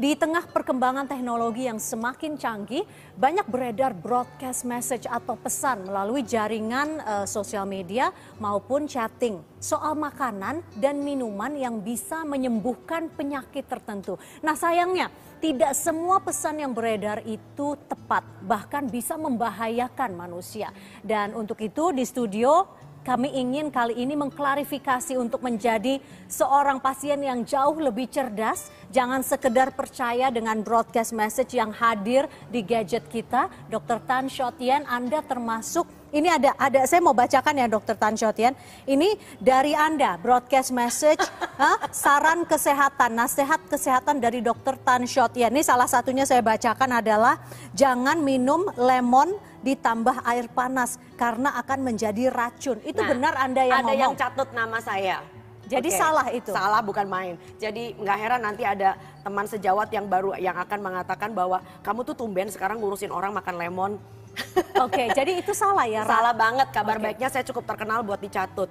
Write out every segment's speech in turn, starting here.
Di tengah perkembangan teknologi yang semakin canggih, banyak beredar broadcast message atau pesan melalui jaringan uh, sosial media maupun chatting soal makanan dan minuman yang bisa menyembuhkan penyakit tertentu. Nah, sayangnya tidak semua pesan yang beredar itu tepat, bahkan bisa membahayakan manusia. Dan untuk itu di studio kami ingin kali ini mengklarifikasi untuk menjadi seorang pasien yang jauh lebih cerdas. Jangan sekedar percaya dengan broadcast message yang hadir di gadget kita. Dr. Tan Shotian, Anda termasuk ini ada ada saya mau bacakan ya Dokter Tan Shotian. Ini dari Anda broadcast message huh, saran kesehatan, nasihat kesehatan dari Dokter Tan Shotian. Ini salah satunya saya bacakan adalah jangan minum lemon ditambah air panas karena akan menjadi racun. Itu nah, benar Anda yang ada ngomong. Ada yang catut nama saya. Jadi okay. salah itu. Salah bukan main. Jadi nggak heran nanti ada teman sejawat yang baru yang akan mengatakan bahwa kamu tuh tumben sekarang ngurusin orang makan lemon Oke, okay, jadi itu salah ya? Salah banget. Kabar okay. baiknya saya cukup terkenal buat dicatut.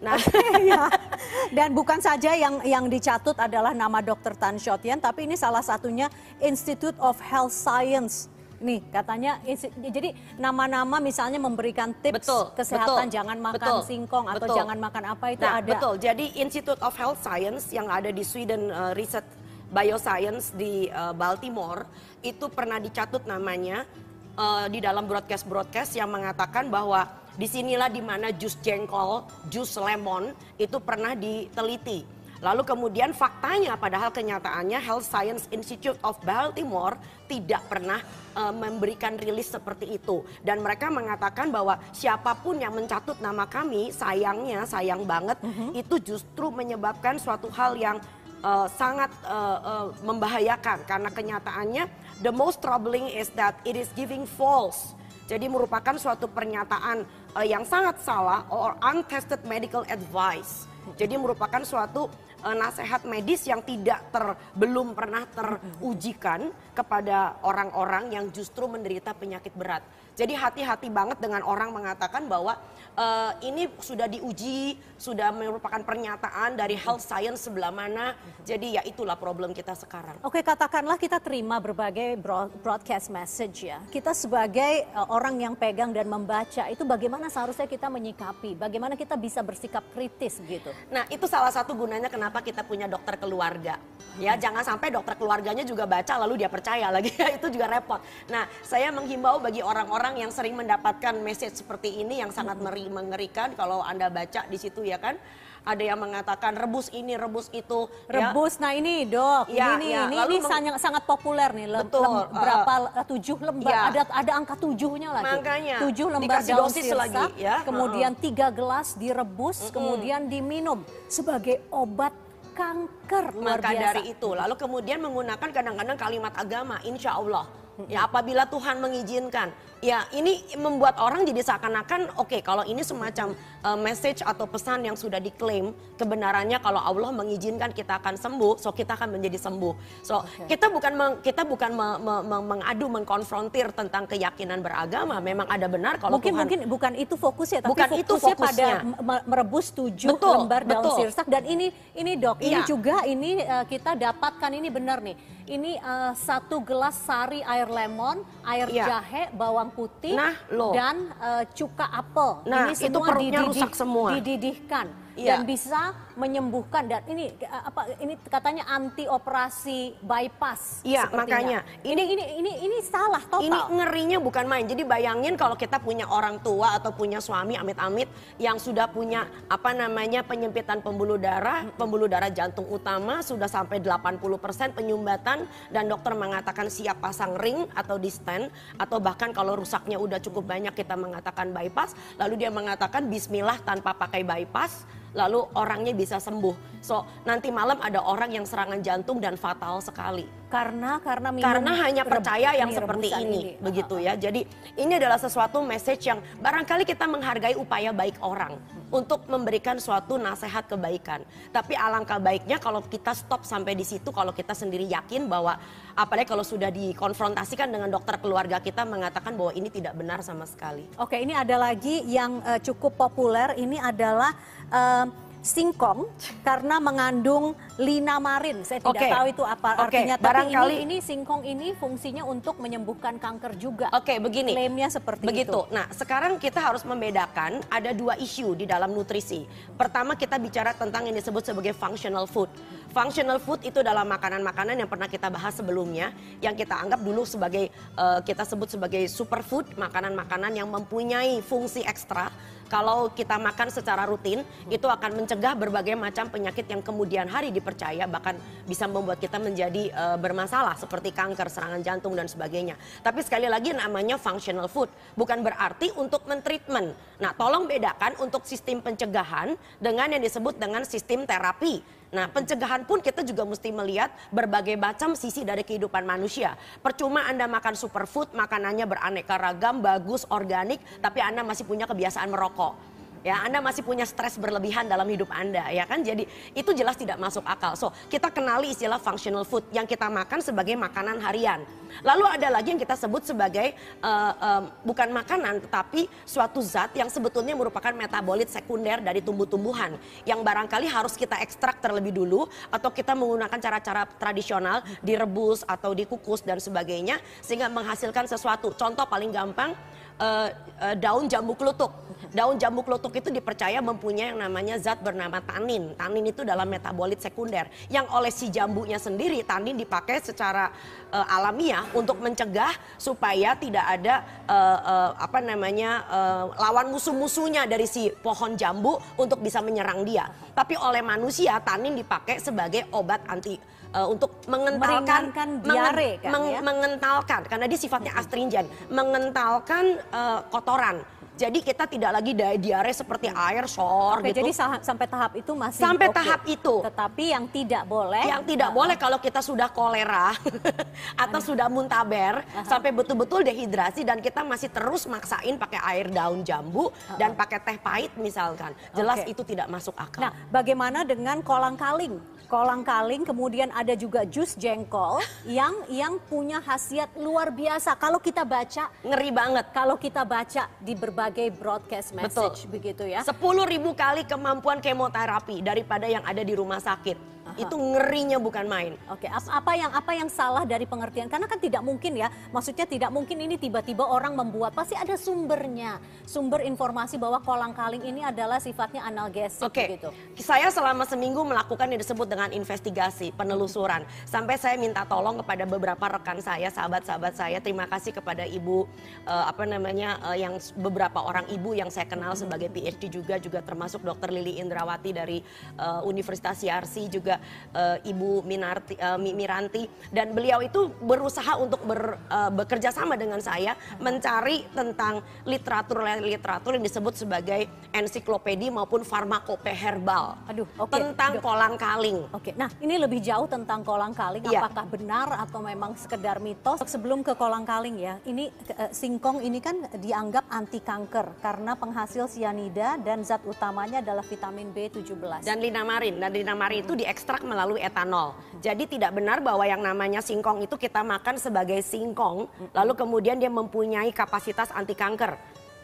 Nah, ya. dan bukan saja yang yang dicatut adalah nama Dr. Tan Shotian, tapi ini salah satunya Institute of Health Science. Nih katanya, jadi nama-nama misalnya memberikan tips betul, kesehatan, betul, jangan makan betul, singkong atau betul. jangan makan apa itu nah, ada. Betul. Jadi Institute of Health Science yang ada di Sweden uh, Research Bioscience di uh, Baltimore itu pernah dicatut namanya uh, di dalam broadcast-broadcast yang mengatakan bahwa di sinilah di mana jus jengkol, jus lemon itu pernah diteliti. Lalu kemudian faktanya padahal kenyataannya Health Science Institute of Baltimore tidak pernah uh, memberikan rilis seperti itu. Dan mereka mengatakan bahwa siapa pun yang mencatut nama kami sayangnya sayang banget mm-hmm. -huh. itu justru menyebabkan suatu hal yang uh, sangat uh, uh, membahayakan karena kenyataannya the most troubling is that it is giving false. Jadi merupakan suatu pernyataan uh, yang sangat salah or untested medical advice. Jadi merupakan suatu uh, nasihat medis yang tidak ter belum pernah terujikan kepada orang-orang yang justru menderita penyakit berat. Jadi hati-hati banget dengan orang mengatakan bahwa uh, ini sudah diuji, sudah merupakan pernyataan dari health science sebelah mana. Jadi ya itulah problem kita sekarang. Oke, katakanlah kita terima berbagai broadcast message ya. Kita sebagai uh, orang yang pegang dan membaca itu bagaimana seharusnya kita menyikapi? Bagaimana kita bisa bersikap kritis gitu? Nah, itu salah satu gunanya kenapa kita punya dokter keluarga. Ya, hmm. jangan sampai dokter keluarganya juga baca lalu dia percaya lagi. itu juga repot. Nah, saya menghimbau bagi orang-orang orang yang sering mendapatkan message seperti ini yang sangat mengerikan kalau Anda baca di situ ya kan ada yang mengatakan rebus ini, rebus itu. Ya. Rebus, ya. nah ini dok, ya, ini ya. ini, Lalu ini sangat sangat populer nih. Lem, betul. Lem, berapa uh, tujuh lembar? Ya. Ada ada angka tujuhnya lagi. Makanya. Tujuh lembar daun sirsak, lagi, ya. kemudian tiga gelas direbus, mm -hmm. kemudian diminum sebagai obat kanker luar Maka biasa. dari itu, lalu kemudian menggunakan kadang-kadang kalimat agama, insya Allah. Ya apabila Tuhan mengizinkan, ya ini membuat orang jadi seakan-akan oke okay, kalau ini semacam uh, message atau pesan yang sudah diklaim kebenarannya kalau Allah mengizinkan kita akan sembuh, so kita akan menjadi sembuh. So okay. kita bukan meng, kita bukan me, me, me, mengadu mengkonfrontir tentang keyakinan beragama, memang ada benar kalau mungkin Tuhan mungkin bukan itu fokusnya, tapi bukan fokusnya, itu fokusnya pada merebus tujuh betul, lembar daun betul. sirsak dan ini ini dok, ini iya. juga ini uh, kita dapatkan ini benar nih, ini uh, satu gelas sari air lemon, air iya. jahe, bawang putih nah, loh. dan uh, cuka apel. Nah, ini semua itu perutnya dididih, rusak semua. Dididihkan iya. dan bisa menyembuhkan dan ini apa ini katanya anti operasi bypass. Iya, makanya ini ini ini ini salah total. Ini ngerinya bukan main. Jadi bayangin kalau kita punya orang tua atau punya suami amit-amit yang sudah punya apa namanya penyempitan pembuluh darah, pembuluh darah jantung utama sudah sampai 80% penyumbatan dan dokter mengatakan siap pasang ring atau di stand atau bahkan kalau rusaknya udah cukup banyak kita mengatakan bypass, lalu dia mengatakan bismillah tanpa pakai bypass lalu orangnya bisa sembuh. So nanti malam ada orang yang serangan jantung dan fatal sekali. Karena karena minum karena hanya percaya yang seperti ini, ini, begitu ya. Jadi ini adalah sesuatu message yang barangkali kita menghargai upaya baik orang untuk memberikan suatu nasihat kebaikan. Tapi alangkah baiknya kalau kita stop sampai di situ kalau kita sendiri yakin bahwa apalagi kalau sudah dikonfrontasikan dengan dokter keluarga kita mengatakan bahwa ini tidak benar sama sekali. Oke, ini ada lagi yang uh, cukup populer ini adalah uh, singkong karena mengandung linamarin. Saya tidak Oke. tahu itu apa Oke, artinya. Tapi barangkali- ini, ini singkong ini fungsinya untuk menyembuhkan kanker juga. Oke, begini. Klaimnya seperti Begitu. itu. Nah, sekarang kita harus membedakan ada dua isu di dalam nutrisi. Pertama kita bicara tentang yang disebut sebagai functional food. Functional food itu adalah makanan-makanan yang pernah kita bahas sebelumnya, yang kita anggap dulu sebagai eh, kita sebut sebagai superfood, makanan-makanan yang mempunyai fungsi ekstra. Kalau kita makan secara rutin, itu akan mencegah berbagai macam penyakit yang kemudian hari dipercaya bahkan bisa membuat kita menjadi eh, bermasalah seperti kanker, serangan jantung dan sebagainya. Tapi sekali lagi namanya functional food, bukan berarti untuk mentreatment. Nah, tolong bedakan untuk sistem pencegahan dengan yang disebut dengan sistem terapi. Nah, pencegahan pun kita juga mesti melihat berbagai macam sisi dari kehidupan manusia. Percuma Anda makan superfood, makanannya beraneka ragam, bagus, organik, tapi Anda masih punya kebiasaan merokok. Ya, Anda masih punya stres berlebihan dalam hidup Anda, ya kan? Jadi itu jelas tidak masuk akal. So, kita kenali istilah functional food yang kita makan sebagai makanan harian. Lalu ada lagi yang kita sebut sebagai eh, em, bukan makanan, tetapi suatu zat yang sebetulnya merupakan metabolit sekunder dari tumbuh-tumbuhan yang barangkali harus kita ekstrak terlebih dulu atau kita menggunakan cara-cara tradisional direbus atau dikukus dan sebagainya sehingga menghasilkan sesuatu. Contoh paling gampang eh, daun jambu klutuk. Daun jambu klutuk itu dipercaya mempunyai yang namanya zat bernama tanin. Tanin itu dalam metabolit sekunder yang oleh si jambunya sendiri tanin dipakai secara eh, alamiah untuk mencegah supaya tidak ada eh, eh, apa namanya eh, lawan musuh-musuhnya dari si pohon jambu untuk bisa menyerang dia. Tapi oleh manusia tanin dipakai sebagai obat anti eh, untuk mengentalkan diare kan meng- ya? mengentalkan karena dia sifatnya astringent, mengentalkan eh, kotoran. Jadi kita tidak lagi di- diare seperti air sor Oke, gitu. jadi sa- sampai tahap itu masih Sampai oke. tahap itu. Tetapi yang tidak boleh yang tidak uh, boleh kalau kita sudah kolera atau sudah muntaber sampai betul-betul dehidrasi dan kita masih terus maksain pakai air daun jambu dan pakai teh pahit misalkan. Jelas Oke. itu tidak masuk akal. Nah, bagaimana dengan kolang kaling? Kolang kaling, kemudian ada juga jus jengkol yang yang punya khasiat luar biasa. Kalau kita baca, Ngeri banget. kalau kita baca di berbagai broadcast Betul. message begitu ya. 10 ribu kali kemampuan kemoterapi daripada yang ada di rumah sakit. Itu ngerinya bukan main. Oke, ap- apa yang apa yang salah dari pengertian? Karena kan tidak mungkin ya, maksudnya tidak mungkin ini tiba-tiba orang membuat, pasti ada sumbernya, sumber informasi bahwa kolang kaling ini adalah sifatnya analgesik Oke, gitu. saya selama seminggu melakukan yang disebut dengan investigasi, penelusuran. Sampai saya minta tolong kepada beberapa rekan saya, sahabat-sahabat saya. Terima kasih kepada ibu, eh, apa namanya, eh, yang beberapa orang ibu yang saya kenal sebagai PhD juga, juga termasuk Dr. Lili Indrawati dari eh, Universitas Yarsi, juga eh, Ibu Minarti, Mi- Miranti. Dan beliau itu berusaha untuk ber- eh, bekerja sama dengan saya, mencari tentang literatur-literatur yang disebut sebagai ensiklopedi maupun farmakope herbal Aduh, oke. tentang Dok. kolang kaling. Oke, nah ini lebih jauh tentang kolang kaling. Iya. Apakah benar atau memang sekedar mitos? Sebelum ke kolang kaling ya, ini eh, singkong ini kan dianggap anti kanker karena penghasil sianida dan zat utamanya adalah vitamin B17. Dan linamarin, dan linamarin itu diekstrak melalui etanol. Jadi tidak benar bahwa yang namanya singkong itu kita makan sebagai singkong, lalu kemudian dia mempunyai kapasitas anti kanker.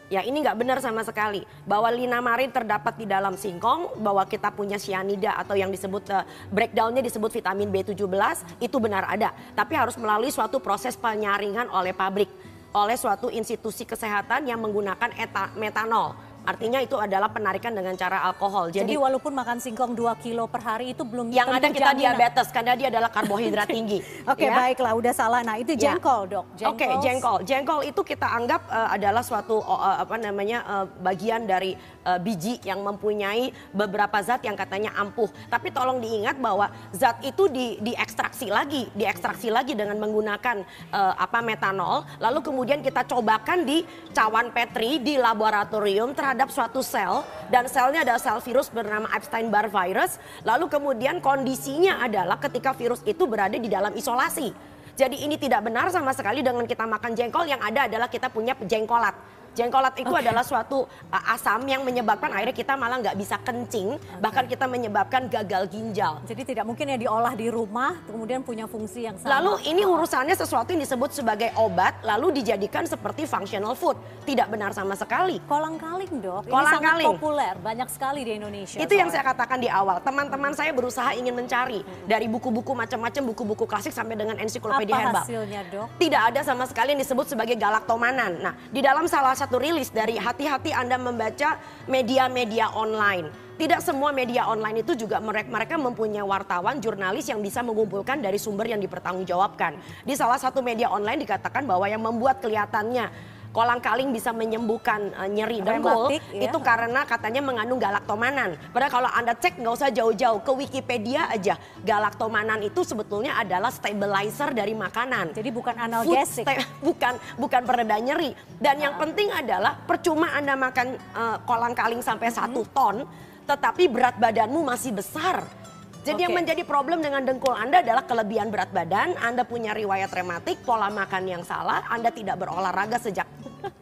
Ya ini nggak benar sama sekali. Bahwa linamarin terdapat di dalam singkong, bahwa kita punya cyanida atau yang disebut eh, breakdownnya disebut vitamin B17, itu benar ada. Tapi harus melalui suatu proses penyaringan oleh pabrik, oleh suatu institusi kesehatan yang menggunakan eta- metanol. Artinya itu adalah penarikan dengan cara alkohol. Jadi, walaupun makan singkong 2 kilo per hari itu belum yang ada kita jaminan. diabetes karena dia adalah karbohidrat tinggi. Oke ya. baiklah udah salah. Nah itu Ya. jengkol dok. Oke, jengkol. Jengkol itu kita anggap eh, adalah suatu eh, apa namanya eh, bagian dari eh, biji yang mempunyai beberapa zat yang katanya ampuh. Tapi tolong diingat bahwa zat itu di diekstraksi lagi, diekstraksi lagi dengan menggunakan eh, apa metanol. Lalu kemudian kita cobakan di cawan Petri di laboratorium terhadap suatu sel dan selnya adalah sel virus bernama Epstein-Barr virus. Lalu kemudian kondisinya adalah ketika virus itu berada di dalam isolasi. Jadi ini tidak benar sama sekali dengan kita makan jengkol yang ada adalah kita punya jengkolat. Jengkolat itu okay. adalah suatu uh, asam yang menyebabkan akhirnya kita malah nggak bisa kencing, okay. bahkan kita menyebabkan gagal ginjal. Jadi tidak mungkin ya diolah di rumah, kemudian punya fungsi yang sama. Lalu ini urusannya sesuatu yang disebut sebagai obat, lalu dijadikan seperti functional food. Tidak benar sama sekali. Kolang kaling dok, Kolang ini sangat populer, banyak sekali di Indonesia. Itu soalnya. yang saya katakan di awal. Teman-teman saya berusaha ingin mencari hmm. dari buku-buku macam-macam, buku-buku klasik sampai dengan ensiklopedia Apa herbal. hasilnya dok? Tidak ada sama sekali yang disebut sebagai galaktomanan. Nah, di dalam salah satu rilis dari hati-hati Anda membaca media-media online. Tidak semua media online itu juga mereka, mereka mempunyai wartawan, jurnalis yang bisa mengumpulkan dari sumber yang dipertanggungjawabkan. Di salah satu media online dikatakan bahwa yang membuat kelihatannya kolang kaling bisa menyembuhkan uh, nyeri dengkul ya. itu karena katanya mengandung galaktomanan. Padahal kalau Anda cek nggak usah jauh-jauh ke Wikipedia aja, galaktomanan itu sebetulnya adalah stabilizer dari makanan. Jadi bukan analgesik. bukan bukan pereda nyeri. Dan yang nah. penting adalah percuma Anda makan uh, kolang kaling sampai satu hmm. ton, tetapi berat badanmu masih besar. Jadi okay. yang menjadi problem dengan dengkul Anda adalah kelebihan berat badan, Anda punya riwayat rematik, pola makan yang salah, Anda tidak berolahraga sejak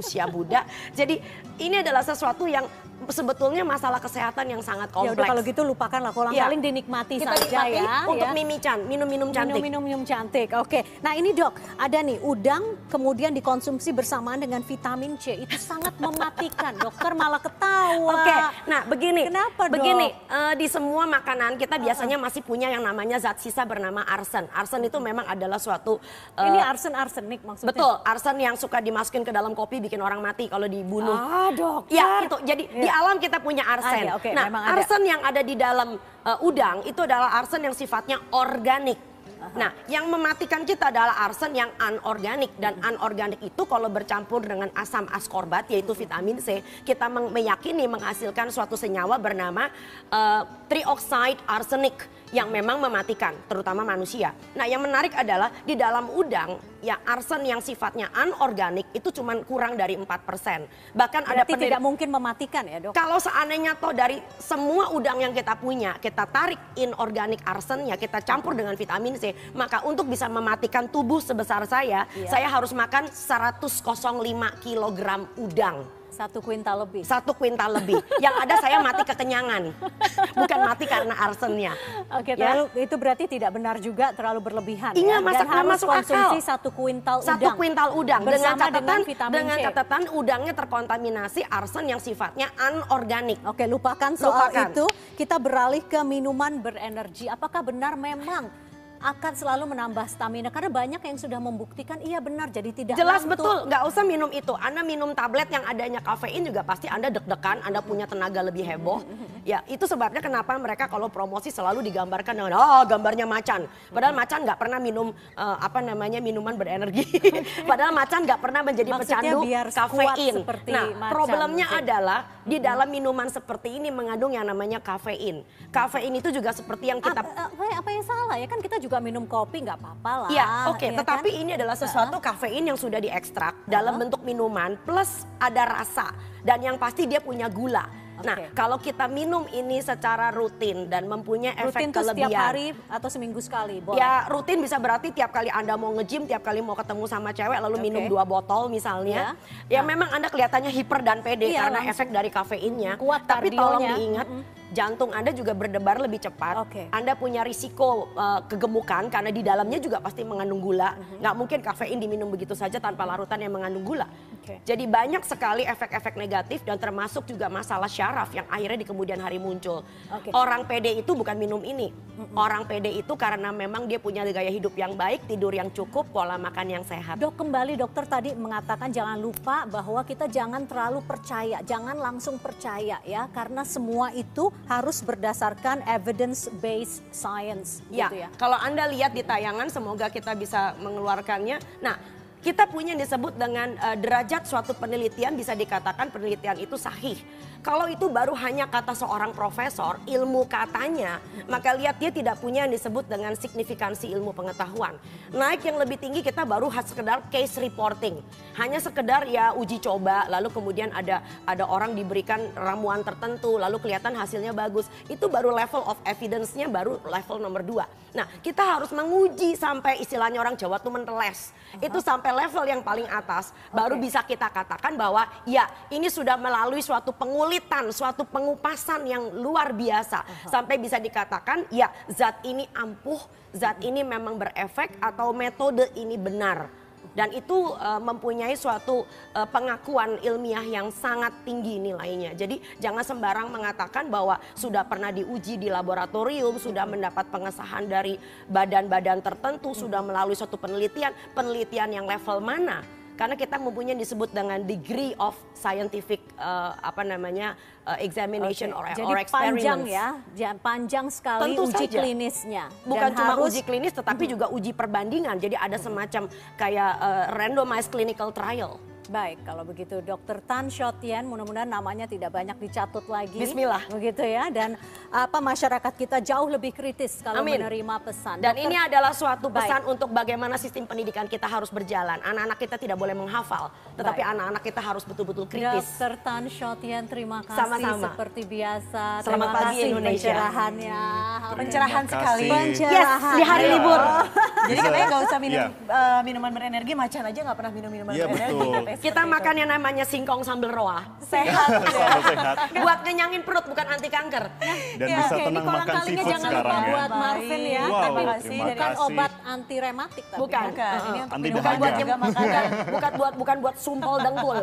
usia muda. Jadi ini adalah sesuatu yang sebetulnya masalah kesehatan yang sangat kompleks. Ya udah kalau gitu lupakanlah kolang ya. kaling dinikmati Kita saja nikmati ya. Untuk ya. mimican, minum-minum cantik. Minum-minum cantik. Oke. Nah, ini Dok, ada nih udang kemudian dikonsumsi bersamaan dengan vitamin C. Itu sangat mematikan. Dokter malah ketawa. Oke. Nah, begini. Kenapa, Dok? Begini, uh, di semua makanan kita biasanya masih punya yang namanya zat sisa bernama arsen. Arsen itu memang adalah suatu uh, Ini arsen arsenik maksudnya. Betul, arsen yang suka dimasukin ke dalam kopi bikin orang mati kalau dibunuh. Ah, Dok. Ya, itu. Jadi ya. di alam kita punya arsen. Ada, okay, nah, arsen yang ada di dalam uh, udang itu adalah arsen yang sifatnya organik. Nah, yang mematikan kita adalah arsen yang anorganik dan anorganik itu kalau bercampur dengan asam askorbat yaitu vitamin C, kita meyakini menghasilkan suatu senyawa bernama uh, trioxide arsenic yang memang mematikan, terutama manusia. Nah, yang menarik adalah di dalam udang, ya arsen yang sifatnya anorganik itu cuma kurang dari 4%. Bahkan Berarti ada tidak mungkin mematikan ya, Dok? Kalau seandainya toh dari semua udang yang kita punya, kita tarik inorganik arsennya, kita campur dengan vitamin C, maka untuk bisa mematikan tubuh sebesar saya, iya. saya harus makan 105 kg udang. Satu kuintal lebih. Satu kuintal lebih. Yang ada saya mati kekenyangan, bukan mati karena arsennya. Oke, ya? terlalu, itu berarti tidak benar juga terlalu berlebihan. Iya, ya? masak, Dan harus masuk konsumsi akal. satu kuintal udang. Satu kuintal udang dengan catatan dengan, dengan catatan udangnya terkontaminasi arsen yang sifatnya anorganik. Oke, lupakan soal lupakan. itu. Kita beralih ke minuman berenergi. Apakah benar memang akan selalu menambah stamina. Karena banyak yang sudah membuktikan iya benar jadi tidak jelas ngantuk. betul. Nggak usah minum itu. Anda minum tablet yang adanya kafein juga pasti anda deg-degan anda punya tenaga lebih heboh ya itu sebabnya kenapa mereka kalau promosi selalu digambarkan dengan oh gambarnya macan padahal macan nggak pernah minum uh, apa namanya minuman berenergi padahal macan nggak pernah menjadi Maksudnya pecandu biar kafein nah macan, problemnya adalah di dalam minuman seperti ini mengandung yang namanya kafein kafein itu juga seperti yang kita apa, apa yang salah ya kan kita juga minum kopi nggak apa-apa lah. Ya, oke. Okay. Ya Tetapi kan? ini adalah sesuatu kafein yang sudah diekstrak uh dalam bentuk minuman plus ada rasa dan yang pasti dia punya gula. Okay. Nah, kalau kita minum ini secara rutin dan mempunyai efek rutin kelebihan. setiap hari atau seminggu sekali? Boleh. Ya, rutin bisa berarti tiap kali Anda mau nge-gym, tiap kali mau ketemu sama cewek lalu okay. minum dua botol misalnya. Ya, ya nah. memang Anda kelihatannya hiper dan pede iya, karena langsung. efek dari kafeinnya. Kuat Tapi tolong diingat, mm -hmm jantung Anda juga berdebar lebih cepat. Okay. Anda punya risiko uh, kegemukan karena di dalamnya juga pasti mengandung gula. Mm-hmm. Nggak mungkin kafein diminum begitu saja tanpa larutan yang mengandung gula. Okay. Jadi banyak sekali efek-efek negatif dan termasuk juga masalah syaraf yang akhirnya di kemudian hari muncul. Okay. Orang PD itu bukan minum ini. Mm-hmm. Orang PD itu karena memang dia punya gaya hidup yang baik, tidur yang cukup, pola makan yang sehat. Dok kembali dokter tadi mengatakan jangan lupa bahwa kita jangan terlalu percaya, jangan langsung percaya ya karena semua itu harus berdasarkan evidence based science ya, gitu ya. Kalau Anda lihat di tayangan semoga kita bisa mengeluarkannya. Nah, kita punya yang disebut dengan uh, derajat suatu penelitian bisa dikatakan penelitian itu sahih. Kalau itu baru hanya kata seorang profesor, ilmu katanya, maka lihat dia tidak punya yang disebut dengan signifikansi ilmu pengetahuan. Naik yang lebih tinggi kita baru sekedar case reporting. Hanya sekedar ya uji coba, lalu kemudian ada ada orang diberikan ramuan tertentu, lalu kelihatan hasilnya bagus. Itu baru level of evidence-nya baru level nomor dua. Nah kita harus menguji sampai istilahnya orang Jawa tuh menteles. Itu sampai level yang paling atas baru bisa kita katakan bahwa ya ini sudah melalui suatu pengulitan, suatu pengupasan yang luar biasa. Sampai bisa dikatakan ya zat ini ampuh, zat ini memang berefek atau metode ini benar. Dan itu uh, mempunyai suatu uh, pengakuan ilmiah yang sangat tinggi nilainya. Jadi jangan sembarang mengatakan bahwa sudah pernah diuji di laboratorium, sudah mendapat pengesahan dari badan-badan tertentu, sudah melalui suatu penelitian, penelitian yang level mana karena kita mempunyai disebut dengan degree of scientific uh, apa namanya uh, examination Oke, or, Jadi or experiments. panjang ya, ja- panjang sekali Tentu uji saja. klinisnya. Bukan Dan cuma harus- uji klinis tetapi juga uji perbandingan. Jadi ada semacam kayak uh, randomized clinical trial. Baik, kalau begitu Dokter Tan Shotian, mudah-mudahan namanya tidak banyak dicatut lagi. Bismillah. Begitu ya, dan apa masyarakat kita jauh lebih kritis kalau Amin. menerima pesan. Dan Dokter- ini adalah suatu Baik. pesan untuk bagaimana sistem pendidikan kita harus berjalan. Anak-anak kita tidak boleh menghafal, tetapi Baik. anak-anak kita harus betul-betul kritis. Dokter Tan Shotian, terima kasih Sama-sama. seperti biasa. Selamat terima pagi, kasih Indonesia. pencerahannya. Pencerahan Terima sekali. Pencerahan. Yes, di hari libur. Jadi katanya nggak usah minum Iya. eh, minuman berenergi, macan aja nggak pernah minum minuman Iya, berenergi. betul. Kita makan itu. yang namanya singkong sambal roa. sehat. Selalu sehat. Buat kenyangin perut bukan anti kanker. Dan Ya, bisa Oke, tenang kolang makan seafood jangan sekarang lupa ya. buat Marvin ya. Wow, tapi terima kasih. bukan obat anti rematik tapi. Bukan. Bukan, ini untuk Anti juga makanan. bukan buat bukan buat sumpel dengkul.